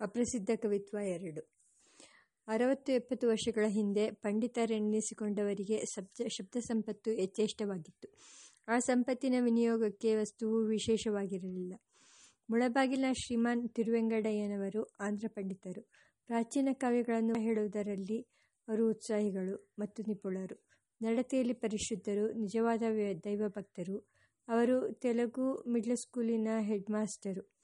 ಅಪ್ರಸಿದ್ಧ ಕವಿತ್ವ ಎರಡು. ಅರವತ್ತು ಎಪ್ಪತ್ತು ವರ್ಷಗಳ ಹಿಂದೆ ಪಂಡಿತರೆನ್ನಿಸಿಕೊಂಡವರಿಗೆ ಶಬ್ದ ಶಬ್ದ ಸಂಪತ್ತು ಯಥೇಷ್ಟವಾಗಿತ್ತು. ಆ ಸಂಪತ್ತಿನ ವಿನಿಯೋಗಕ್ಕೆ ವಸ್ತುವು ವಿಶೇಷವಾಗಿರಲಿಲ್ಲ. ಮುಳಬಾಗಿಲ ಶ್ರೀಮಾನ್ ತಿರುವೆಂಗಡಯ್ಯನವರು ಆಂಧ್ರ ಪಂಡಿತರು. ಪ್ರಾಚೀನ ಕಾವ್ಯಗಳನ್ನು ಹೇಳುವುದರಲ್ಲಿ ಅವರು ಉತ್ಸಾಹಿಗಳು ಮತ್ತು ನಿಪುಣರು. ನಡತೆಯಲ್ಲಿ ಪರಿಶುದ್ಧರು, ನಿಜವಾದ ದೈವಭಕ್ತರು ಅವರು ತೆಲುಗು ಮಿಡ್ಲ್ ಸ್ಕೂಲಿನ ಹೆಡ್ ಮಾಸ್ಟರು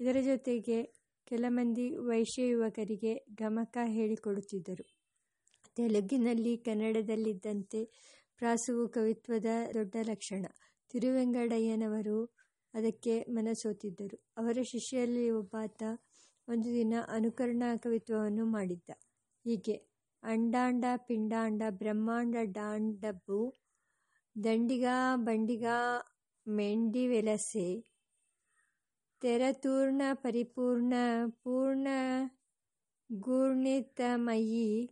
ಇದರ ಜೊತೆಗೆ ಕೆಲ ಮಂದಿ ವೈಶ್ಯ ಯುವಕರಿಗೆ ಗಮಕ ಹೇಳಿಕೊಡುತ್ತಿದ್ದರು. ತೆಲುಗಿನಲ್ಲಿ ಕನ್ನಡದಲ್ಲಿದ್ದಂತೆ ಪ್ರಾಸವು ಕವಿತ್ವದ ದೊಡ್ಡ ಲಕ್ಷಣ. ತಿರುವೆಂಗಡಯ್ಯನವರು ಅದಕ್ಕೆ ಮನಸೋತಿದ್ದರು. ಅವರ ಶಿಷ್ಯರಲ್ಲಿ ಒಬ್ಬಾತ ಒಂದು ದಿನ ಅನುಕರಣ ಕವಿತ್ವವನ್ನು ಮಾಡಿದ್ದ. ಹೀಗೆ ಅಂಡಾಂಡ ಪಿಂಡಾಂಡ ಬ್ರಹ್ಮಾಂಡ ಡಾಂಡಬ್ಬು ದಂಡಿಗ ಬಂಡಿಗ ಮೆಂಡಿವೆಲಸೆ ತೆರತೂರ್ಣ ಪರಿಪೂರ್ಣ ಪೂರ್ಣ ಗೂರ್ಣಿತಮಯಿ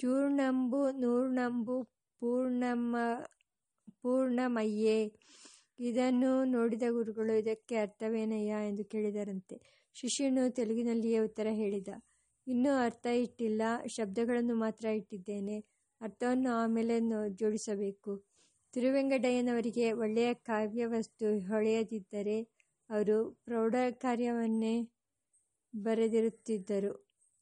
ಚೂರ್ಣಂಬು ನೂರ್ಣಂಬು ಪೂರ್ಣಮ ಪೂರ್ಣಮಯ್ಯೇ ಇದನ್ನು ನೋಡಿದ ಗುರುಗಳು ಇದಕ್ಕೆ ಅರ್ಥವೇನಯ್ಯ ಎಂದು ಕೇಳಿದರಂತೆ. ಶಿಷ್ಯನು ತೆಲುಗಿನಲ್ಲಿಯೇ ಉತ್ತರ ಹೇಳಿದ, ಇನ್ನೂ ಅರ್ಥ ಇಟ್ಟಿಲ್ಲ, ಶಬ್ದಗಳನ್ನು ಮಾತ್ರ ಇಟ್ಟಿದ್ದೇನೆ. ಅರ್ಥವನ್ನು ಆಮೇಲೆ ಜೋಡಿಸಬೇಕು. ತಿರುವೆಂಗಡಯ್ಯನವರಿಗೆ ಒಳ್ಳೆಯ ಕಾವ್ಯವಸ್ತು ಹೊಳೆಯದಿದ್ದರೆ ಅವರು ಪ್ರೌಢ ಕಾರ್ಯವನ್ನೇ ಬರೆದಿರುತ್ತಿದ್ದರು.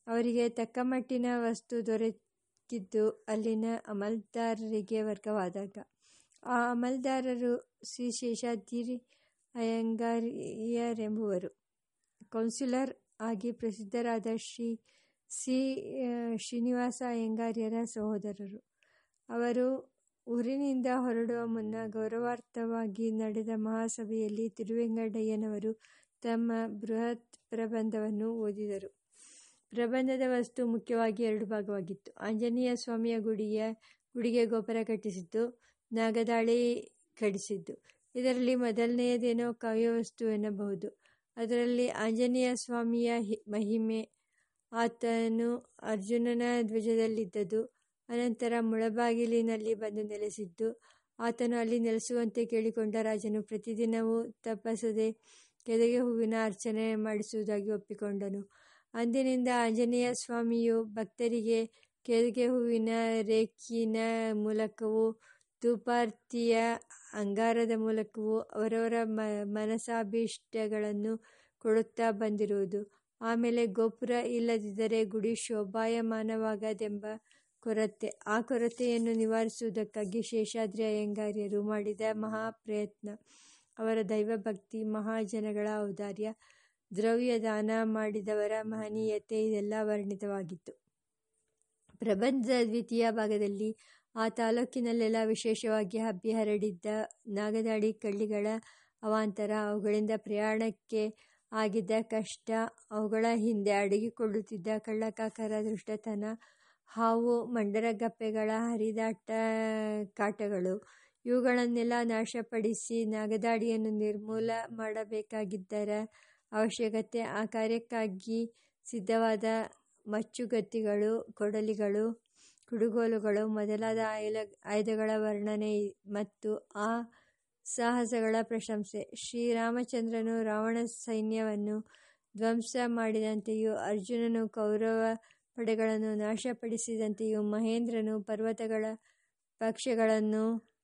ಅವರಿಗೆ ತಕ್ಕಮಟ್ಟಿನ ವಸ್ತು ದೊರೆತಿದ್ದು ಅಲ್ಲಿನ ಅಮಲ್ದಾರರಿಗೆ ವರ್ಗವಾದಾಗ. ಆ ಅಮಲ್ದಾರರು ಶ್ರೀ ಶೇಷಾದ್ರಿ ಅಯ್ಯಂಗಾರಿಯರೆಂಬುವರು. ಕೌನ್ಸಿಲರ್ ಆಗಿ ಪ್ರಸಿದ್ಧರಾದ ಶ್ರೀ ಸಿ, ಶ್ರೀನಿವಾಸ ಅಯ್ಯಂಗಾರ್ಯರ ಸಹೋದರರು. ಅವರು ಊರಿನಿಂದ ಹೊರಡುವ ಮುನ್ನ ಗೌರವಾರ್ಥವಾಗಿ ನಡೆದ ಮಹಾಸಭೆಯಲ್ಲಿ ತಿರುವೆಂಗಡಯ್ಯನವರು ತಮ್ಮ ಬೃಹತ್ ಪ್ರಬಂಧವನ್ನು ಓದಿದರು. ಪ್ರಬಂಧದ ವಸ್ತು ಮುಖ್ಯವಾಗಿ ಎರಡು ಭಾಗವಾಗಿತ್ತು. ಆಂಜನೇಯ ಸ್ವಾಮಿಯ ಗುಡಿಯ ಗುಡಿಗೆ ಗೋಪುರ ಕಟ್ಟಿಸಿದ್ದು, ನಾಗದಾಳಿ ಕಡಿಸಿದ್ದು. ಇದರಲ್ಲಿ ಮೊದಲನೆಯದೇನೋ ಕಾವ್ಯವಸ್ತು ಎನ್ನಬಹುದು. ಅದರಲ್ಲಿ ಆಂಜನೇಯ ಸ್ವಾಮಿಯ ಮಹಿಮೆ, ಆತನು ಅರ್ಜುನನ ಧ್ವಜದಲ್ಲಿದ್ದದ್ದು ಅನಂತರ ಮುಳಬಾಗಿಲಿನಲ್ಲಿ ಬಂದು ನೆಲೆಸಿದ್ದು, ಆತನು ಅಲ್ಲಿ ನೆಲೆಸುವಂತೆ ಕೇಳಿಕೊಂಡ ರಾಜನು ಪ್ರತಿದಿನವೂ ತಪ್ಪಿಸದೆ ಕೆದಗೆ ಹೂವಿನ ಅರ್ಚನೆ ಮಾಡಿಸುವುದಾಗಿ ಒಪ್ಪಿಕೊಂಡನು. ಅಂದಿನಿಂದ ಆಂಜನೇಯ ಸ್ವಾಮಿಯು ಭಕ್ತರಿಗೆ ಕೆದಗೆ ಹೂವಿನ ರೇಖಿನ ಮೂಲಕವೂ, ಧೂಪಾರ್ತಿಯ ಅಂಗಾರದ ಮೂಲಕವೂ ಅವರವರ ಮ ಮನಸಾಭೀಷ್ಟಗಳನ್ನು ಕೊಡುತ್ತಾ ಬಂದಿರುವುದು. ಆಮೇಲೆ ಗೋಪುರ ಇಲ್ಲದಿದ್ದರೆ ಗುಡಿ ಶೋಭಾಯಮಾನವಾಗದೆಂಬ ಕೊರತೆ, ಆ ಕೊರತೆಯನ್ನು ನಿವಾರಿಸುವುದಕ್ಕಾಗಿ ಶೇಷಾದ್ರಿ ಅಯ್ಯಂಗಾರ್ಯರು ಮಾಡಿದ ಮಹಾಪ್ರಯತ್ನ. ಅವರ ದೈವಭಕ್ತಿ, ಮಹಾಜನಗಳ ಔದಾರ್ಯ ದ್ರವ್ಯ ದಾನ ಮಾಡಿದವರ ಮಹನೀಯತೆ ಇದೆಲ್ಲ ವರ್ಣಿತವಾಗಿತ್ತು. ಪ್ರಬಂಧದ ದ್ವಿತೀಯ ಭಾಗದಲ್ಲಿ ಆ ತಾಲೂಕಿನಲ್ಲೆಲ್ಲ ವಿಶೇಷವಾಗಿ ಹಬ್ಬಿ ಹರಡಿದ್ದ ನಾಗದಾಡಿ ಕಳ್ಳಿಗಳ ಅವಾಂತರ, ಅವುಗಳಿಂದ ಪ್ರಯಾಣಕ್ಕೆ ಆಗಿದ್ದ ಕಷ್ಟ, ಅವುಗಳ ಹಿಂದೆ ಅಡಗಿಕೊಳ್ಳುತ್ತಿದ್ದ ಕಳ್ಳಕಾಕರ ದೃಷ್ಟತನ ಹಾವು ಮಂಡರಗಪ್ಪೆಗಳ ಹರಿದಾಟ ಕಾಟಗಳು, ಇವುಗಳನ್ನೆಲ್ಲ ನಾಶಪಡಿಸಿ ನಾಗದಾಡಿಯನ್ನು ನಿರ್ಮೂಲ ಮಾಡಬೇಕಾಗಿದ್ದರ ಅವಶ್ಯಕತೆ. ಆ ಕಾರ್ಯಕ್ಕಾಗಿ ಸಿದ್ಧವಾದ ಮಚ್ಚುಗತ್ತಿಗಳು, ಕೊಡಲಿಗಳು, ಕುಡುಗೋಲುಗಳು ಮೊದಲಾದ ಆಯುಲ, ಆಯುಧಗಳ ವರ್ಣನೆ ಮತ್ತು ಆ ಸಾಹಸಗಳ ಪ್ರಶಂಸೆ. ಶ್ರೀರಾಮಚಂದ್ರನು ರಾವಣ ಸೈನ್ಯವನ್ನು ಧ್ವಂಸ ಮಾಡಿದಂತೆಯೂ ಅರ್ಜುನನು ಕೌರವ ಪಡೆಗಳನ್ನು ನಾಶಪಡಿಸಿದಂತೆಯೂ ಮಹೇಂದ್ರನು ಪರ್ವತಗಳ ಪಕ್ಷಗಳನ್ನು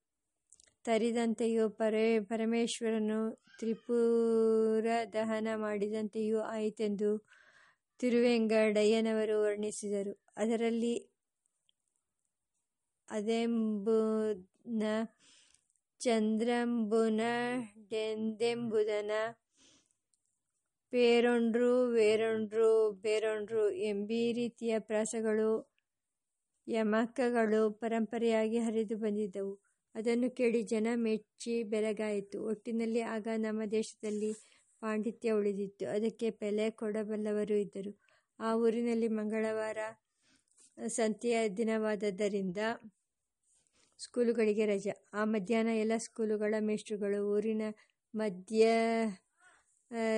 ತರಿದಂತೆಯೂ ಪರೇ, ಪರಮೇಶ್ವರನು ತ್ರಿಪುರ ದಹನ ಮಾಡಿದಂತೆಯೂ ಆಯಿತೆಂದು ತಿರುವೆಂಗಡಯ್ಯನವರು ವರ್ಣಿಸಿದರು. ಅದರಲ್ಲಿ ಅದೆಂಬುನ ಚಂದ್ರಂಬುನಡೆಂದೆಂಬುದನ ಪೇರೊಂಡ್ರು ವೇರೊಂಡ್ರು ಬೇರೊಂಡ್ರು ಎಂಬೀ ರೀತಿಯ ಪ್ರಾಸಗಳು, ಯಮಕಗಳು ಪರಂಪರೆಯಾಗಿ ಹರಿದು ಬಂದಿದ್ದವು. ಅದನ್ನು ಕೇಳಿ ಜನ ಮೆಚ್ಚಿ ಬೆರಗಾಯಿತು. ಒಟ್ಟಿನಲ್ಲಿ ಆಗ ನಮ್ಮ ದೇಶದಲ್ಲಿ ಪಾಂಡಿತ್ಯ ಉಳಿದಿತ್ತು. ಅದಕ್ಕೆ ಬೆಲೆ ಕೊಡಬಲ್ಲವರು ಇದ್ದರು. ಆ ಊರಿನಲ್ಲಿ ಮಂಗಳವಾರ, ಸಂತೆಯ ದಿನವಾದದ್ದರಿಂದ ಸ್ಕೂಲುಗಳಿಗೆ ರಜೆ. ಆ ಮಧ್ಯಾಹ್ನ ಎಲ್ಲ ಸ್ಕೂಲುಗಳ ಮೇಷ್ಟ್ರುಗಳು ಊರಿನ ಮಧ್ಯ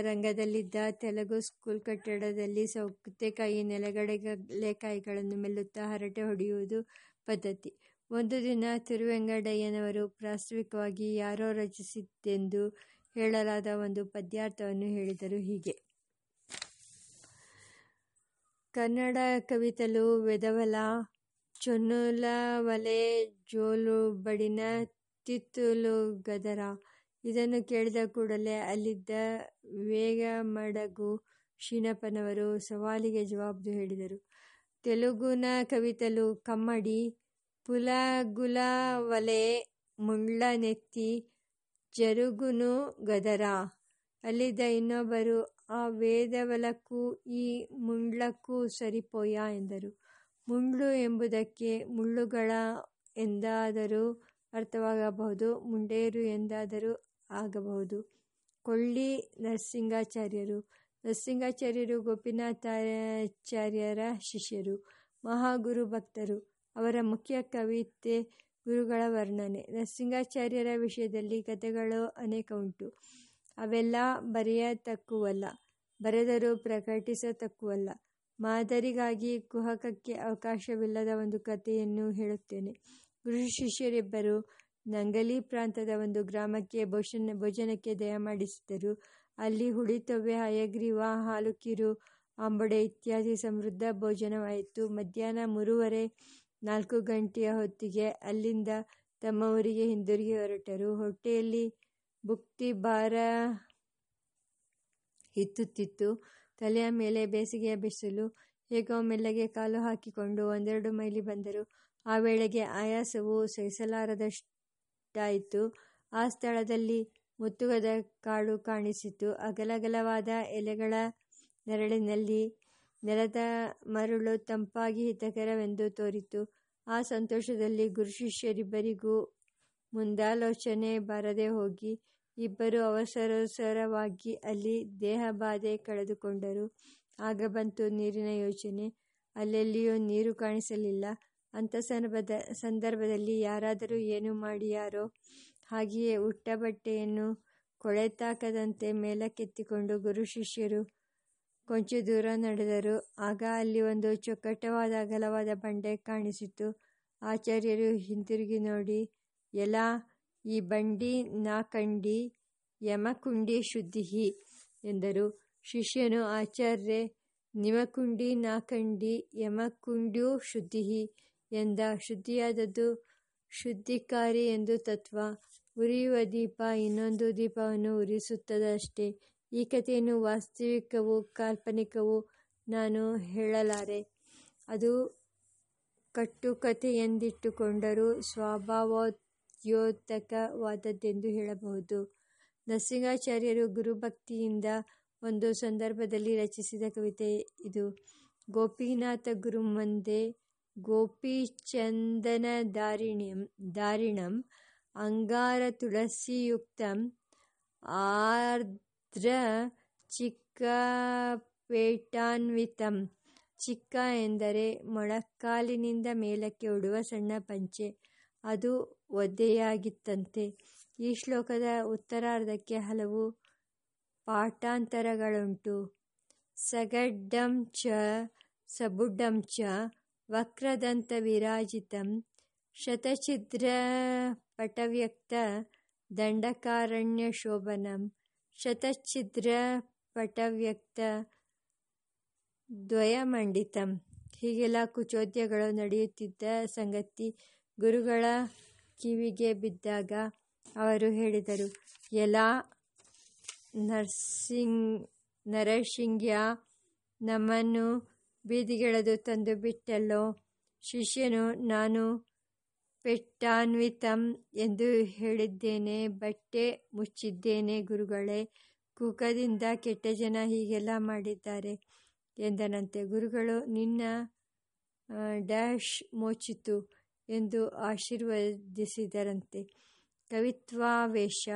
ರಂಗದಲ್ಲಿದ್ದ ತೆಲುಗು ಸ್ಕೂಲ್ ಕಟ್ಟಡದಲ್ಲಿ ಸೌತೆಕಾಯಿ ನೆಲಗಡಲೆಕಾಯಿಗಳನ್ನು ಮೆಲ್ಲುತ್ತಾ ಹರಟೆ ಹೊಡೆಯುವುದು ಪದ್ಧತಿ. ಒಂದು ದಿನ ತಿರುವೆಂಗಡಯ್ಯನವರು ಪ್ರಾಸ್ತಾವಿಕವಾಗಿ ಯಾರೋ ರಚಿಸಿದ್ದೆಂದು ಹೇಳಲಾದ ಒಂದು ಪದ್ಯಾರ್ಥವನ್ನು ಹೇಳಿದರು ಹೀಗೆ. ಕನ್ನಡ ಕವಿತಲು ವೆದವಲ, ಚೊನ್ನುಲವಲೆ ಜೋಲು ಬಡಿನ ತಿತ್ತುಲು ಗದರ ಇದನ್ನು ಕೇಳಿದ ಕೂಡಲೇ ಅಲ್ಲಿದ್ದ ವೇಗಮಡಗು ಶೀನಪ್ಪನವರು ಸವಾಲಿಗೆ ಜವಾಬು ಹೇಳಿದರು. ತೆಲುಗುನ ಕವಿತಲು ಕಮ್ಮಡಿ, ಪುಲಗುಲವಲೆ ಮುಂಡ್ಲ ನೆತ್ತಿ ಜರುಗುನು ಗದರ. ಅಲ್ಲಿದ್ದ ಇನ್ನೊಬ್ಬರು, ಆ ವೇದವಲಕ್ಕೂ ಈ ಮುಂಡ್ಲಕ್ಕೂ ಸರಿಪೋಯ ಎಂದರು. ಮುಂಡ್ಲು ಎಂಬುದಕ್ಕೆ ಮುಳ್ಳುಗಳ ಎಂದಾದರೂ ಅರ್ಥವಾಗಬಹುದು, ಮುಂಡೇರು ಎಂದಾದರೂ ಆಗಬಹುದು. ಕೊಳ್ಳಿ ನರಸಿಂಗಾಚಾರ್ಯರು. ನರಸಿಂಗಾಚಾರ್ಯರು ಗೋಪಿನಾಥಾಚಾರ್ಯರ ಶಿಷ್ಯರು, ಮಹಾಗುರು ಭಕ್ತರು. ಅವರ ಮುಖ್ಯ ಕವಿತೆ ಗುರುಗಳ ವರ್ಣನೆ. ನರಸಿಂಗಾಚಾರ್ಯರ ವಿಷಯದಲ್ಲಿ ಕಥೆಗಳು ಅನೇಕ ಉಂಟು. ಅವೆಲ್ಲ ಬರೆಯತಕ್ಕುವಲ್ಲ. ಬರೆದರೂ ಪ್ರಕಟಿಸತಕ್ಕುವಲ್ಲ. ಮಾದರಿಗಾಗಿ ಕುಹಕಕ್ಕೆ ಅವಕಾಶವಿಲ್ಲದ ಒಂದು ಕಥೆಯನ್ನು ಹೇಳುತ್ತೇನೆ. ಗುರು ಶಿಷ್ಯರಿಬ್ಬರು ನಂಗಲಿ ಪ್ರಾಂತದ ಒಂದು ಗ್ರಾಮಕ್ಕೆ ಭೋಜನ ಭೋಜನಕ್ಕೆ ದಯಮಾಡಿಸಿದರು ಅಲ್ಲಿ ಹುಳಿತೊವ್ವೆ ಹಯಗ್ರೀವ, ಹಾಲುಕಿರು ಅಂಬಡೆ ಇತ್ಯಾದಿ ಸಮೃದ್ಧ ಭೋಜನವಾಯಿತು. ಮಧ್ಯಾಹ್ನ ಮೂರುವರೆ ನಾಲ್ಕು ಗಂಟೆಯ ಹೊತ್ತಿಗೆ ಅಲ್ಲಿಂದ ತಮ್ಮ ಊರಿಗೆ ಹಿಂದಿರುಗಿ ಹೊರಟರು. ಹೊಟ್ಟೆಯಲ್ಲಿ ಬುಕ್ತಿ ಭಾರ ಹಿತ್ತುತ್ತಿತ್ತು ತಲೆಯ ಮೇಲೆ ಬೇಸಿಗೆಯ ಬಿಸಿಲು, ಹೇಗೋ ಮೆಲ್ಲಗೆ ಕಾಲು ಹಾಕಿಕೊಂಡು ಒಂದೆರಡು ಮೈಲಿ ಬಂದರು. ಆ ವೇಳೆಗೆ ಆಯಾಸವು ಸಹಿಸಲಾರದಷ್ಟಾಯಿತು ಆ ಸ್ಥಳದಲ್ಲಿ ಮುತ್ತುಗದ ಕಾಡು ಕಾಣಿಸಿತು. ಅಗಲಗಲವಾದ ಎಲೆಗಳ ನೆರಳಿನಲ್ಲಿ ನೆಲದ ಮರಳು ತಂಪಾಗಿ ಹಿತಕರವೆಂದು ತೋರಿತು. ಆ ಸಂತೋಷದಲ್ಲಿ ಗುರುಶಿಷ್ಯರಿಬ್ಬರಿಗೂ ಮುಂದಾಲೋಚನೆ ಬಾರದೆ ಹೋಗಿ ಇಬ್ಬರು ಅವಸರವಸರವಾಗಿ ಅಲ್ಲಿ ದೇಹಬಾಧೆ ಕಳೆದುಕೊಂಡರು. ಆಗ ಬಂತು ನೀರಿನ ಯೋಚನೆ. ಅಲ್ಲೆಲ್ಲಿಯೂ ನೀರು ಕಾಣಿಸಲಿಲ್ಲ. ಅಂಥ ಸಂದರ್ಭದ, ಸಂದರ್ಭದಲ್ಲಿ ಯಾರಾದರೂ ಏನು ಮಾಡಿಯಾರೋ ಹಾಗೆಯೇ ಉಟ್ಟ ಬಟ್ಟೆಯನ್ನು ಕೊಳೆತಾಕದಂತೆ ಮೇಲಕ್ಕೆತ್ತಿಕೊಂಡು ಗುರು ಶಿಷ್ಯರು ಕೊಂಚ ದೂರ ನಡೆದರು. ಆಗ ಅಲ್ಲಿ ಒಂದು ಚೊಕ್ಕಟವಾದ ಅಗಲವಾದ ಬಂಡೆ ಕಾಣಿಸಿತು. ಆಚಾರ್ಯರು ಹಿಂತಿರುಗಿ ನೋಡಿ ಎಲಾ ಈ ಬಂಡಿ ನಾ ಕಂಡಿ ಯಮಕುಂಡಿ ಶುದ್ಧಿಹಿ ಎಂದರು. ಶಿಷ್ಯನು ಆಚಾರ್ಯೆ ನಿಮಕುಂಡಿ ನಾ ಕಂಡಿ ಯಮಕುಂಡ್ಯೂ ಶುದ್ಧಿಹಿ. ಎಂದ ಶುದ್ಧಿಯಾದದ್ದು ಶುದ್ಧಿಕಾರಿ ಎಂದು ತತ್ವ. ಉರಿಯುವ ದೀಪ ಇನ್ನೊಂದು ದೀಪವನ್ನು ಉರಿಸುತ್ತದಷ್ಟೇ. ಈ ಕಥೆಯನ್ನು ವಾಸ್ತವಿಕವೂ ಕಾಲ್ಪನಿಕವೂ ನಾನು ಹೇಳಲಾರೆ. ಅದು ಕಟ್ಟುಕಥೆಯೆಂದಿಟ್ಟುಕೊಂಡರೂ ಸ್ವಭಾವೋದ್ಯೋತಕವಾದದ್ದೆಂದು ಹೇಳಬಹುದು. ನರಸಿಂಗಾಚಾರ್ಯರು ಗುರುಭಕ್ತಿಯಿಂದ ಒಂದು ಸಂದರ್ಭದಲ್ಲಿ ರಚಿಸಿದ ಕವಿತೆ ಇದು. ಗೋಪಿನಾಥ ಗುರುಮಂದೆ ಅಂಗಾರ ತುಳಸಿಯುಕ್ತಂ ಆರ್ದ್ರ ಚಿಕ್ಕಪೇಟಾನ್ವಿತಂ ಚಿಕ್ಕ ಎಂದರೆ ಮೊಳಕಾಲಿನಿಂದ ಮೇಲಕ್ಕೆ ಉಡುವ ಸಣ್ಣ ಪಂಚೆ. ಅದು ಒದ್ದೆಯಾಗಿತ್ತಂತೆ. ಈ ಶ್ಲೋಕದ ಉತ್ತರಾರ್ಧಕ್ಕೆ ಹಲವು ಪಾಠಾಂತರಗಳುಂಟು. ಸಗಡ್ಡಂ ಚ, ಸಬುಡ್ಡಂ ಚ ವಕ್ರದಂತ ವಿರಾಜಿತಂ ಶತಛಿದ್ರಪಟವ್ಯಕ್ತ ದಂಡಕಾರಣ್ಯ ಶೋಭನಂ ದ್ವಯ ದ್ವಯಮಂಡಿತಂ ಹೀಗೆಲ್ಲ ಕುಚೋದ್ಯಗಳು ನಡೆಯುತ್ತಿದ್ದ ಸಂಗತಿ ಗುರುಗಳ ಕಿವಿಗೆ ಬಿದ್ದಾಗ ಅವರು ಹೇಳಿದರು, ಎಲ್ಲ ನರ್ಸಿಂಗ್ ನರಸಿಂಗ್ಯ ನಮ್ಮನ್ನು ಬೀದಿಗೆಳೆದು ತಂದು ಬಿಟ್ಟಲ್ಲೋ? ಶಿಷ್ಯನು, ನಾನು ಪೆಟ್ಟಾನ್ವಿತಂ ಎಂದು ಹೇಳಿದ್ದೇನೆ, ಬಟ್ಟೆ ಮುಚ್ಚಿದ್ದೇನೆ ಗುರುಗಳೇ, ಕುಕದಿಂದ ಕೆಟ್ಟ ಜನ ಹೀಗೆಲ್ಲ ಮಾಡಿದ್ದಾರೆ. ಎಂದನಂತೆ, ಗುರುಗಳು, ನಿನ್ನ ಡ್ಯಾಶ್ ಮೋಚಿತು ಎಂದು ಆಶೀರ್ವದಿಸಿದರಂತೆ. ಕವಿತ್ವಾವೇಶ.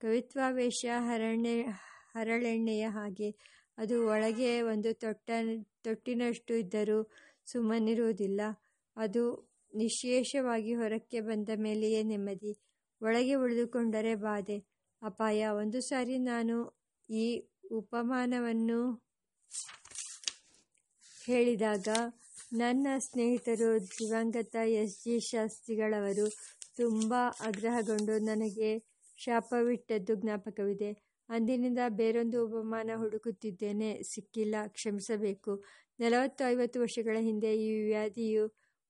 ಕವಿತ್ವಾವೇಶ ಹರಣೆ ಹರಳೆಣ್ಣೆಯ ಹಾಗೆ ಅದು ಒಳಗೆ ಒಂದು ತೊಟ್ಟ, ತೊಟ್ಟಿನಷ್ಟು ಇದ್ದರೂ ಸುಮ್ಮನಿರುವುದಿಲ್ಲ. ಅದು ನಿಶೇಷವಾಗಿ ಹೊರಕ್ಕೆ ಬಂದ ಮೇಲೆಯೇ ನೆಮ್ಮದಿ. ಒಳಗೆ ಉಳಿದುಕೊಂಡರೆ ಬಾಧೆ. ಅಪಾಯ. ಒಂದು ಸಾರಿ ನಾನು ಈ ಉಪಮಾನವನ್ನು ಹೇಳಿದಾಗ ನನ್ನ ಸ್ನೇಹಿತರು ದಿವಂಗತ ಎಸ್. ಜಿ. ಶಾಸ್ತ್ರಿಗಳವರು ತುಂಬ ಆಗ್ರಹಗೊಂಡು ನನಗೆ ಶಾಪವಿಟ್ಟದ್ದು ಜ್ಞಾಪಕವಿದೆ. ಅಂದಿನಿಂದ ಬೇರೊಂದು ಉಪಮಾನ ಹುಡುಕುತ್ತಿದ್ದೇನೆ. ಸಿಕ್ಕಿಲ್ಲ, ಕ್ಷಮಿಸಬೇಕು. ನಲವತ್ತು ಐವತ್ತು ವರ್ಷಗಳ ಹಿಂದೆ ಈ ವ್ಯಾಧಿಯು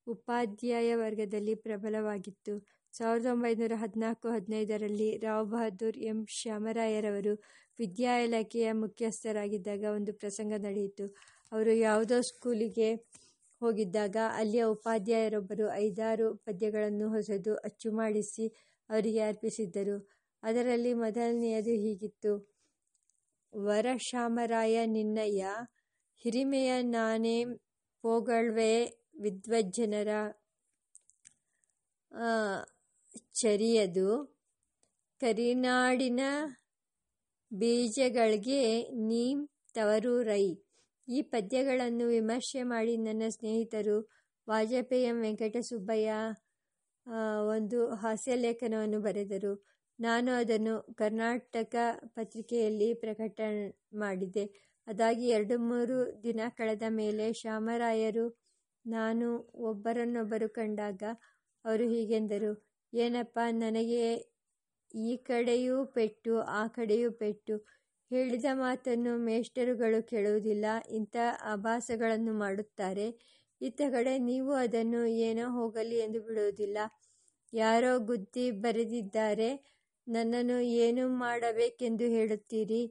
ಉಪಾಧ್ಯಾಯ ವರ್ಗದಲ್ಲಿ ಪ್ರಬಲವಾಗಿತ್ತು. ಸಾವಿರದ ಒಂಬೈನೂರ ಹದಿನಾಲ್ಕು, ಹದಿನೈದರಲ್ಲಿ ರಾವ್ ಬಹದ್ದೂರ್ ಎಂ. ಶ್ಯಾಮರಾಯರವರು ವಿದ್ಯಾ ಇಲಾಖೆಯ ಮುಖ್ಯಸ್ಥರಾಗಿದ್ದಾಗ ಒಂದು ಪ್ರಸಂಗ ನಡೆಯಿತು. ಅವರು ಯಾವುದೋ ಸ್ಕೂಲಿಗೆ ಹೋಗಿದ್ದಾಗ ಅಲ್ಲಿಯ ಉಪಾಧ್ಯಾಯರೊಬ್ಬರು ಐದಾರು ಪದ್ಯಗಳನ್ನು ಹೊಸದು ಅಚ್ಚು ಮಾಡಿಸಿ ಅವರಿಗೆ ಅರ್ಪಿಸಿದ್ದರು. ಅದರಲ್ಲಿ ಮೊದಲನೆಯದು ಹೀಗಿತ್ತು. ವರಶಾಮರಾಯ ನಿನ್ನಯ್ಯ, ಹಿರಿಮೆಯ ನಾನೇ ಪೋಗಳ್ವೆ ವಿದ್ವಜ್ಜನರ. ಚರಿಯದು. ಕರಿನಾಡಿನ ಬೀಜಗಳಿಗೆ ನೀಂ ತವರೂರೈ ಈ ಪದ್ಯಗಳನ್ನು ವಿಮರ್ಶೆ ಮಾಡಿ ನನ್ನ ಸ್ನೇಹಿತರು ವಾಜಪೇಯಿ ವೆಂಕಟಸುಬ್ಬಯ್ಯ ಒಂದು ಹಾಸ್ಯಲೇಖನವನ್ನು ಬರೆದರು. ನಾನು ಅದನ್ನು ಕರ್ನಾಟಕ ಪತ್ರಿಕೆಯಲ್ಲಿ ಪ್ರಕಟ ಮಾಡಿದೆ. ಅದಾಗಿ ಎರಡು ಮೂರು ದಿನ ಕಳೆದ ಮೇಲೆ ಶ್ಯಾಮರಾಯರು ನಾನು ಒಬ್ಬರನ್ನೊಬ್ಬರು ಕಂಡಾಗ ಅವರು ಹೀಗೆಂದರು, ಏನಪ್ಪ, ನನಗೆ ಈ ಕಡೆಯೂ ಪೆಟ್ಟು, ಆ ಕಡೆಯೂ ಪೆಟ್ಟು. ಹೇಳಿದ ಮಾತನ್ನು ಮೇಷ್ಟರುಗಳು ಕೇಳುವುದಿಲ್ಲ, ಇಂಥ ಆಭಾಸಗಳನ್ನು ಮಾಡುತ್ತಾರೆ. ಇತ್ತ ಕಡೆ ನೀವು ಅದನ್ನು ಏನೋ ಹೋಗಲಿ ಎಂದು ಬಿಡುವುದಿಲ್ಲ. ಯಾರೋ ಗುದ್ದಿ ಬರೆದಿದ್ದಾರೆ ನನ್ನನ್ನು ಏನು ಮಾಡಬೇಕೆಂದು ಹೇಳುತ್ತೀರಿ?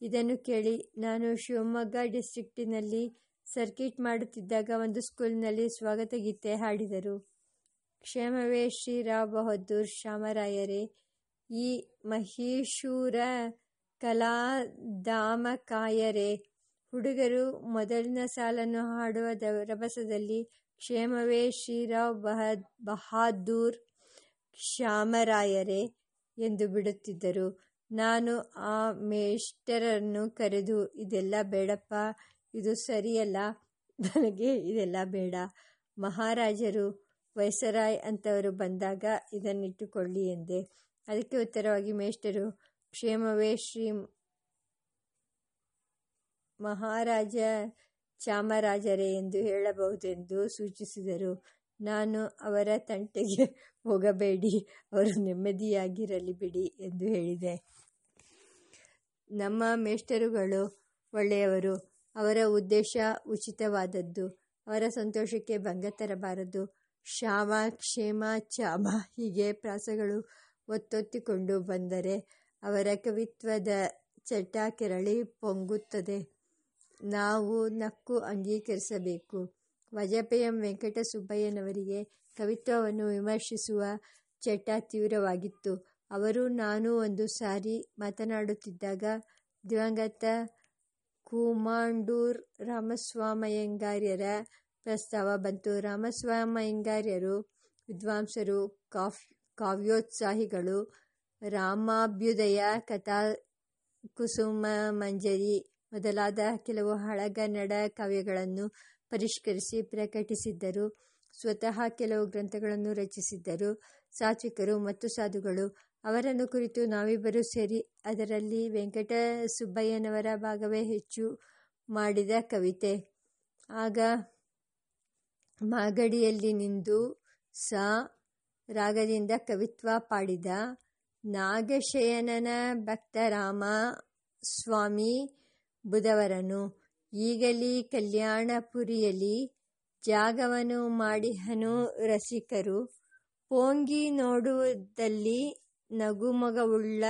ಇದನ್ನು ಕೇಳಿ ನಾನು ಶಿವಮೊಗ್ಗ ಡಿಸ್ಟ್ರಿಕ್ಟಿನಲ್ಲಿ ಸರ್ಕಿಟ್ ಮಾಡುತ್ತಿದ್ದಾಗ ಒಂದು ಸ್ಕೂಲ್ನಲ್ಲಿ ಸ್ವಾಗತ ಗೀತೆ ಹಾಡಿದರು. ಕ್ಷೇಮವೇ ಶ್ರೀರಾವ್ ಬಹದ್ದೂರ್ ಶ್ಯಾಮರಾಯರೇ ಈ ಮಹೀಶೂರ ಕಲಾಧಾಮಕಾಯರೇ ಹುಡುಗರು ಮೊದಲಿನ ಸಾಲನ್ನು ಹಾಡುವ ರಭಸದಲ್ಲಿ ಕ್ಷೇಮವೇ ಶ್ರೀರಾವ್ ಬಹ ಬಹಾದೂರ್ ಶ್ಯಾಮರಾಯರೇ ಎಂದು ಬಿಡುತ್ತಿದ್ದರು. ನಾನು ಆ ಮೇಷ್ಟರನ್ನು ಕರೆದು, ಇದೆಲ್ಲ ಬೇಡಪ್ಪ, ಇದು ಸರಿಯಲ್ಲ, ನನಗೆ ಇದೆಲ್ಲ ಬೇಡ. ಮಹಾರಾಜರು ವೈಸರಾಯ್ ಅಂತವರು ಬಂದಾಗ ಇದನ್ನಿಟ್ಟುಕೊಳ್ಳಿ ಎಂದೆ. ಅದಕ್ಕೆ ಉತ್ತರವಾಗಿ, ಮೇಷ್ಟರು, ಕ್ಷೇಮವೇ ಶ್ರೀ ಮಹಾರಾಜ ಚಾಮರಾಜರೇ ಎಂದು ಹೇಳಬಹುದೆಂದು ಸೂಚಿಸಿದರು. ನಾನು ಅವರ ತಂಟೆಗೆ ಹೋಗಬೇಡಿ, ಅವರು ನೆಮ್ಮದಿಯಾಗಿರಲಿ ಬಿಡಿ ಎಂದು ಹೇಳಿದೆ. ನಮ್ಮ ಮೇಷ್ಟರುಗಳು ಒಳ್ಳೆಯವರು, ಅವರ ಉದ್ದೇಶ ಉಚಿತವಾದದ್ದು, ಅವರ ಸಂತೋಷಕ್ಕೆ ಭಂಗ ತರಬಾರದು. ಶ್ಯಾಮ ಕ್ಷೇಮ, ಚಾಮ ಹೀಗೆ ಪ್ರಾಸಗಳು ಒತ್ತೊತ್ತಿಕೊಂಡು ಬಂದರೆ ಅವರ ಕವಿತ್ವದ ಚಟ ಕೆರಳಿ ಪೊಂಗುತ್ತದೆ. ನಾವು ನಕ್ಕು ಅಂಗೀಕರಿಸಬೇಕು. ವಾಜಪೇಯಂ ವೆಂಕಟಸುಬ್ಬಯ್ಯನವರಿಗೆ ಕವಿತ್ವವನ್ನು ವಿಮರ್ಶಿಸುವ ಚಟ ತೀವ್ರವಾಗಿತ್ತು. ಅವರು ನಾನು ಒಂದು ಸಾರಿ ಮಾತನಾಡುತ್ತಿದ್ದಾಗ ದಿವಂಗತ ಕುಮಾಂಡೂರ್ ರಾಮಸ್ವಾಮಯ್ಯಂಗಾರ್ಯರ ಪ್ರಸ್ತಾವ ಬಂತು. ರಾಮಸ್ವಾಮಯ್ಯಂಗಾರ್ಯರು ವಿದ್ವಾಂಸರು, ಕಾಫ್, ಕಾವ್ಯೋತ್ಸಾಹಿಗಳು, ರಾಮಾಭ್ಯುದಯ, ಕಥಾ, ಕುಸುಮ, ಮಂಜರಿ ಮೊದಲಾದ ಕೆಲವು ಹಳಗನ್ನಡ ಕಾವ್ಯಗಳನ್ನು ಪರಿಷ್ಕರಿಸಿ ಪ್ರಕಟಿಸಿದ್ದರು. ಸ್ವತಃ ಕೆಲವು ಗ್ರಂಥಗಳನ್ನು ರಚಿಸಿದ್ದರು. ಸಾತ್ವಿಕರು ಮತ್ತು ಸಾಧುಗಳು, ಅವರನ್ನು ಕುರಿತು ನಾವಿಬ್ಬರೂ ಸೇರಿ ಅದರಲ್ಲಿ ವೆಂಕಟ ಸುಬ್ಬಯ್ಯನವರ ಭಾಗವೇ ಹೆಚ್ಚು ಮಾಡಿದ ಕವಿತೆ. ಆಗ ಮಾಗಡಿಯಲ್ಲಿ ನಿಂದು ಸ ರಾಗದಿಂದ ಕವಿತ್ವ ಪಾಡಿದ ನಾಗಶಯನನ ಭಕ್ತರಾಮ ಸ್ವಾಮಿ ಬುಧವರನು. ಈಗಲಿ ಕಲ್ಯಾಣಪುರಿಯಲ್ಲಿ ಜಾಗವನು ಮಾಡಿಹನು ರಸಿಕರು. ಪೋಂಗಿ ನೋಡುವುದಲ್ಲಿ ನಗುಮಗವುಳ್ಳ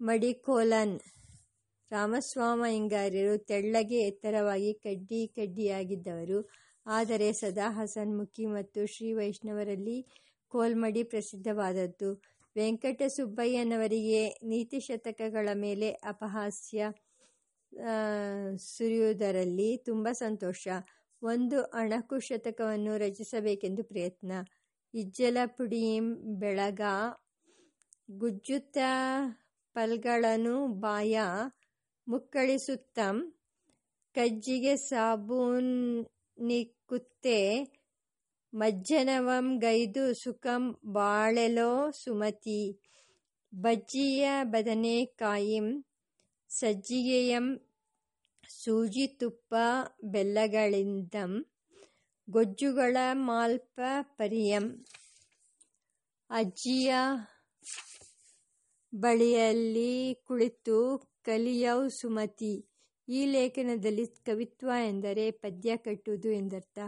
ಮಡಿಕೋಲನ್. ರಾಮಸ್ವಾಮಯ್ಯಂಗಾರ್ಯರು ತೆಳ್ಳಗೆ ಎತ್ತರವಾಗಿ ಕಡ್ಡಿ ಕಡ್ಡಿಯಾಗಿದ್ದವರು. ಆದರೆ ಸದಾ ಹಸನ್ಮುಖಿ ಮತ್ತು ಶ್ರೀ ವೈಷ್ಣವರಲ್ಲಿ ಕೋಲ್ಮಡಿ ಪ್ರಸಿದ್ಧವಾದದ್ದು. ವೆಂಕಟಸುಬ್ಬಯ್ಯನವರಿಗೆ ನೀತಿಶತಕಗಳ ಮೇಲೆ ಅಪಹಾಸ್ಯ. ಸುರಿಯುವುದರಲ್ಲಿ ತುಂಬ ಸಂತೋಷ. ಒಂದು ಅಣಕು ಶತಕವನ್ನು ರಚಿಸಬೇಕೆಂದು ಪ್ರಯತ್ನ. ಇಜ್ಜಲ ಪುಡಿಯಿಂ ಬೆಳಗ ಗುಜ್ಜುತ್ತ ಪಲ್ಗಳನ್ನು ಬಾಯ ಮುಕ್ಕಳಿಸುತ್ತಂ. ಕಜ್ಜಿಗೆ ಸಾಬೂನಿಕ್ಕುತ್ತೆ ಮಜ್ಜನವಂ ಗೈದು ಸುಖಂ ಬಾಳೆಲೋ ಸುಮತಿ. ಬಜ್ಜಿಯ ಬದನೆಕಾಯಿಂ ಸಜ್ಜಿಗೆಯಂ ಸೂಜಿ ತುಪ್ಪ ಬೆಲ್ಲಗಳಿಂದಂ ಗೊಜ್ಜುಗಳ ಮಾಲ್ಪ ಪರಿಯಂ. ಅಜ್ಜಿಯ ಬಳಿಯಲ್ಲಿ ಕುಳಿತು ಕಲಿಯೌ ಸುಮತಿ. ಈ ಲೇಖನದಲ್ಲಿ ಕವಿತ್ವ ಎಂದರೆ ಪದ್ಯ ಕಟ್ಟುವುದು ಎಂದರ್ಥ.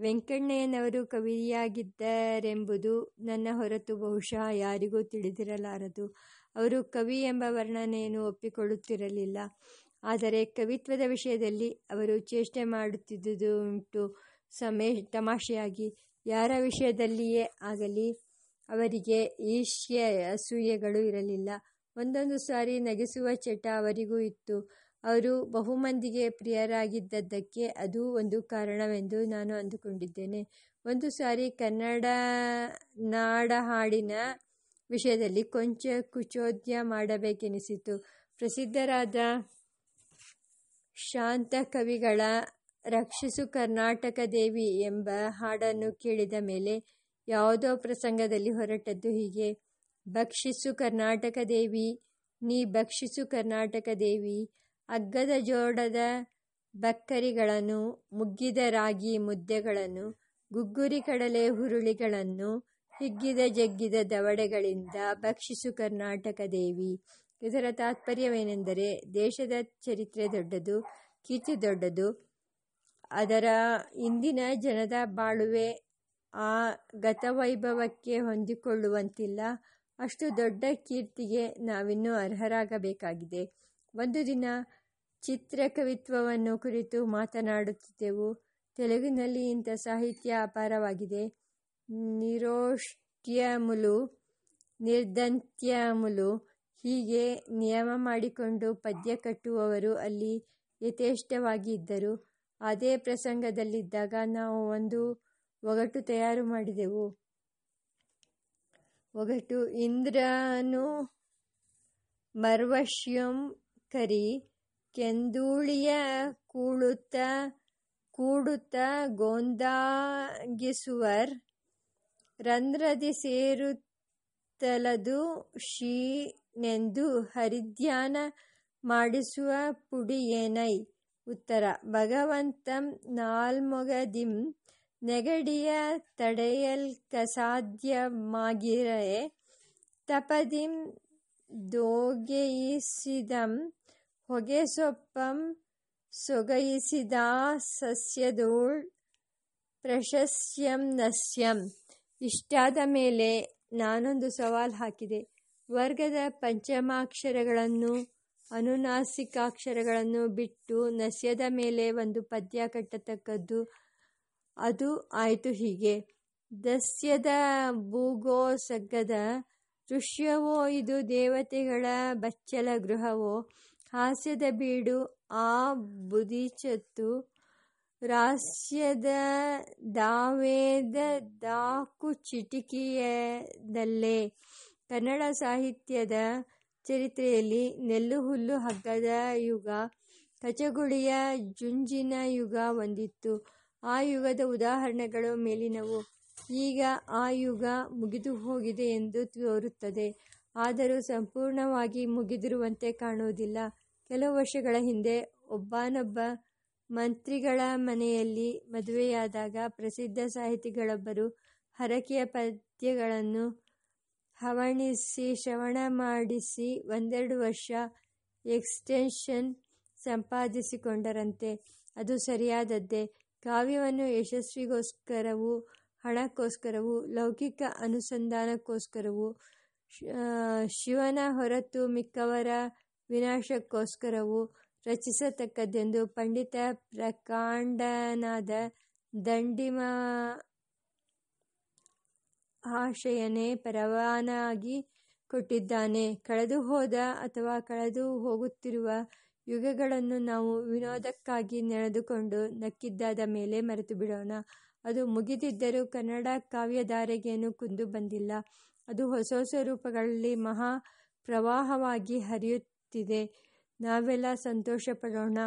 ವೆಂಕಣ್ಣಯ್ಯನವರು ಕವಿಯಾಗಿದ್ದರೆಂಬುದು ನನ್ನ ಹೊರತು ಬಹುಶಃ ಯಾರಿಗೂ ತಿಳಿದಿರಲಾರದು. ಅವರು ಕವಿ ಎಂಬ ವರ್ಣನೆಯನ್ನು ಒಪ್ಪಿಕೊಳ್ಳುತ್ತಿರಲಿಲ್ಲ. ಆದರೆ ಕವಿತ್ವದ ವಿಷಯದಲ್ಲಿ ಅವರು ಚೇಷ್ಟೆ ಮಾಡುತ್ತಿದ್ದುದು ಉಂಟು. ಸಮೇ ತಮಾಷೆಯಾಗಿ, ಯಾರ ವಿಷಯದಲ್ಲಿಯೇ ಆಗಲಿ ಅವರಿಗೆ ಈಶ್ಯ ಅಸೂಯೆಗಳು ಇರಲಿಲ್ಲ. ಒಂದೊಂದು ಸಾರಿ ನಗಿಸುವ ಚಟ ಅವರಿಗೂ ಇತ್ತು. ಅವರು ಬಹುಮಂದಿಗೆ ಪ್ರಿಯರಾಗಿದ್ದದ್ದಕ್ಕೆ ಅದು ಒಂದು ಕಾರಣವೆಂದು ನಾನು ಅಂದುಕೊಂಡಿದ್ದೇನೆ. ಒಂದು ಸಾರಿ ಕನ್ನಡ ನಾಡಹಾಡಿನ ವಿಷಯದಲ್ಲಿ ಕೊಂಚ ಕುಚೋದ್ಯ ಮಾಡಬೇಕೆನಿಸಿತು. ಪ್ರಸಿದ್ಧರಾದ ಶಾಂತ ಕವಿಗಳ ರಕ್ಷಿಸು ಕರ್ನಾಟಕ ದೇವಿ ಎಂಬ ಹಾಡನ್ನು ಕೇಳಿದ ಮೇಲೆ ಯಾವುದೋ ಪ್ರಸಂಗದಲ್ಲಿ ಹೊರಟದ್ದು ಹೀಗೆ. ಭಕ್ಷಿಸು ಕರ್ನಾಟಕ ದೇವಿ, ನೀ ಭಕ್ಷಿಸು ಕರ್ನಾಟಕ ದೇವಿ, ಅಗ್ಗದ ಜೋಡದ ಬಕ್ಕರಿಗಳನ್ನು, ಮುಗ್ಗಿದ ರಾಗಿ ಮುದ್ದೆಗಳನ್ನು, ಗುಗ್ಗುರಿ ಕಡಲೆ ಹುರುಳಿಗಳನ್ನು ಹಿಗ್ಗಿದ ಜಗ್ಗಿದ ದವಡೆಗಳಿಂದ ಭಕ್ಷಿಸು ಕರ್ನಾಟಕ ದೇವಿ. ಇದರ ತಾತ್ಪರ್ಯವೇನೆಂದರೆ ದೇಶದ ಚರಿತ್ರೆ ದೊಡ್ಡದು, ಕೀರ್ತಿ ದೊಡ್ಡದು. ಅದರ ಇಂದಿನ ಜನದ ಬಾಳುವೆ ಆ ಗತವೈಭವಕ್ಕೆ ಹೊಂದಿಕೊಳ್ಳುವಂತಿಲ್ಲ. ಅಷ್ಟು ದೊಡ್ಡ ಕೀರ್ತಿಗೆ ನಾವಿನ್ನೂ ಅರ್ಹರಾಗಬೇಕಾಗಿದೆ. ಒಂದು ದಿನ ಚಿತ್ರಕವಿತ್ವವನ್ನು ಕುರಿತು ಮಾತನಾಡುತ್ತಿದ್ದೆವು. ತೆಲುಗಿನಲ್ಲಿ ಇಂಥ ಸಾಹಿತ್ಯ ಅಪಾರವಾಗಿದೆ. ನಿರೋಷ್ಟ್ಯಮುಲು, ನಿರ್ದಂತ್ಯಮುಲು ಹೀಗೆ ನಿಯಮ ಮಾಡಿಕೊಂಡು ಪದ್ಯ ಕಟ್ಟುವವರು ಅಲ್ಲಿ ಯಥೇಷ್ಟವಾಗಿ ಇದ್ದರು ಅದೇ ಪ್ರಸಂಗದಲ್ಲಿದ್ದಾಗ ನಾವು ಒಂದು ಒಗಟು ತಯಾರು ಮಾಡಿದೆವು. ಒಗಟು ಇಂದ್ರನು ಮರ್ವಶ್ಯಂ ಕರಿ ಕೆಂದೂಳಿಯ ಕೂಳುತ್ತ ಕೂಡುತ್ತ ಗೋಂದಾಗಿಸುವರ್ ರಂಧ್ರದಿ ಸೇರುತ್ತಲದು ಶೀನೆಂದು ಹರಿಧ್ಯಾನ ಮಾಡಿಸುವ ಪುಡಿಯೇನೈ? ಉತ್ತರ, ಭಗವಂತಂ ನಾಲ್ಮೊಗದಿಂ ನೆಗಡಿಯ ತಡೆಯಲ್ಕಸಾಧ್ಯಮಾಗಿರೇ, ತಪದಿಂ ದೋಗೆಯಿಸಿದಂ, ಹೊಗೆಸೊಪ್ಪಂ ಸೊಗಯಿಸಿದ ಸಸ್ಯದೋಳ್ ಪ್ರಶಸ್ಯಂ ನಸ್ಯಂ ಇಷ್ಟಾದ ಮೇಲೆ ನಾನೊಂದು ಸವಾಲು ಹಾಕಿದೆ. ವರ್ಗದ ಪಂಚಮಾಕ್ಷರಗಳನ್ನು, ಅನುನಾಸಿಕಾಕ್ಷರಗಳನ್ನು ಬಿಟ್ಟು ನಸ್ಯದ ಮೇಲೆ ಒಂದು ಪದ್ಯ ಕಟ್ಟತಕ್ಕದ್ದು ಅದು ಆಯಿತು ಹೀಗೆ. ದಸ್ಯದ ಭೂಗೋ ಸಗ್ಗದ ದೃಶ್ಯವೋ ಇದು ದೇವತೆಗಳ ಬಚ್ಚಲ ಗೃಹವೋ, ಹಾಸ್ಯದ ಬೀಡು ಆ ಬುದಿಚತ್ತು ರಾಸ್ಯದ ದಾವೇದ ದಾಕು ಚಿಟಿಕಿಯದಲ್ಲೇ ಕನ್ನಡ ಸಾಹಿತ್ಯದ ಚರಿತ್ರೆಯಲ್ಲಿ ನೆಲ್ಲು ಹುಲ್ಲು ಹಗ್ಗದ ಯುಗ ಕಚಗುಳಿಯ ಜುಂಜಿನ ಯುಗ ಒಂದಿತ್ತು ಆ ಯುಗದ ಉದಾಹರಣೆಗಳು ಮೇಲಿನವು. ಈಗ ಆ ಯುಗ ಮುಗಿದು ಹೋಗಿದೆ ಎಂದು ತೋರುತ್ತದೆ. ಆದರೂ ಸಂಪೂರ್ಣವಾಗಿ ಮುಗಿದಿರುವಂತೆ ಕಾಣುವುದಿಲ್ಲ. ಕೆಲವು ವರ್ಷಗಳ ಹಿಂದೆ ಒಬ್ಬನೊಬ್ಬ ಮಂತ್ರಿಗಳ ಮನೆಯಲ್ಲಿ ಮದುವೆಯಾದಾಗ ಪ್ರಸಿದ್ಧ ಸಾಹಿತಿಗಳೊಬ್ಬರು ಹರಕೆಯ ಪದ್ಯಗಳನ್ನು ಹವಣಿಸಿ, ಶ್ರವಣ ಮಾಡಿಸಿ ಒಂದೆರಡು ವರ್ಷ ಎಕ್ಸ್ಟೆನ್ಷನ್ ಸಂಪಾದಿಸಿಕೊಂಡರಂತೆ. ಅದು ಸರಿಯಾದದ್ದೇ. ಕಾವ್ಯವನ್ನು ಯಶಸ್ವಿಗೋಸ್ಕರವೂ, ಹಣಕ್ಕೋಸ್ಕರವೂ, ಲೌಕಿಕ ಅನುಸಂಧಾನಕ್ಕೋಸ್ಕರವೂ ಶಿವನ ಹೊರತು ಮಿಕ್ಕವರ ವಿನಾಶಕ್ಕೋಸ್ಕರವೂ ರಚಿಸತಕ್ಕದ್ದೆಂದು ಪಂಡಿತ ಪ್ರಕಾಂಡನಾದ ದಂಡಿಮಹಾಶಯನೇ ಪರವಾನಾಗಿ ಕೊಟ್ಟಿದ್ದಾನೆ. ಕಳೆದು ಹೋದ ಅಥವಾ ಕಳೆದು ಹೋಗುತ್ತಿರುವ ಯುಗಗಳನ್ನು ನಾವು ವಿನೋದಕ್ಕಾಗಿ ನೆನೆದುಕೊಂಡು ನಕ್ಕಿದ್ದಾದ ಮೇಲೆ ಮರೆತು ಬಿಡೋಣ ಅದು ಮುಗಿದಿದ್ದರೂ ಕನ್ನಡ ಕಾವ್ಯಧಾರೆಗೇನು ಕುಂದು ಬಂದಿಲ್ಲ. ಅದು ಹೊಸ ಹೊಸ ರೂಪಗಳಲ್ಲಿ ಮಹಾ ಪ್ರವಾಹವಾಗಿ ಹರಿಯುತ್ತಿದೆ. ನಾವೆಲ್ಲ ಸಂತೋಷ ಪಡೋಣ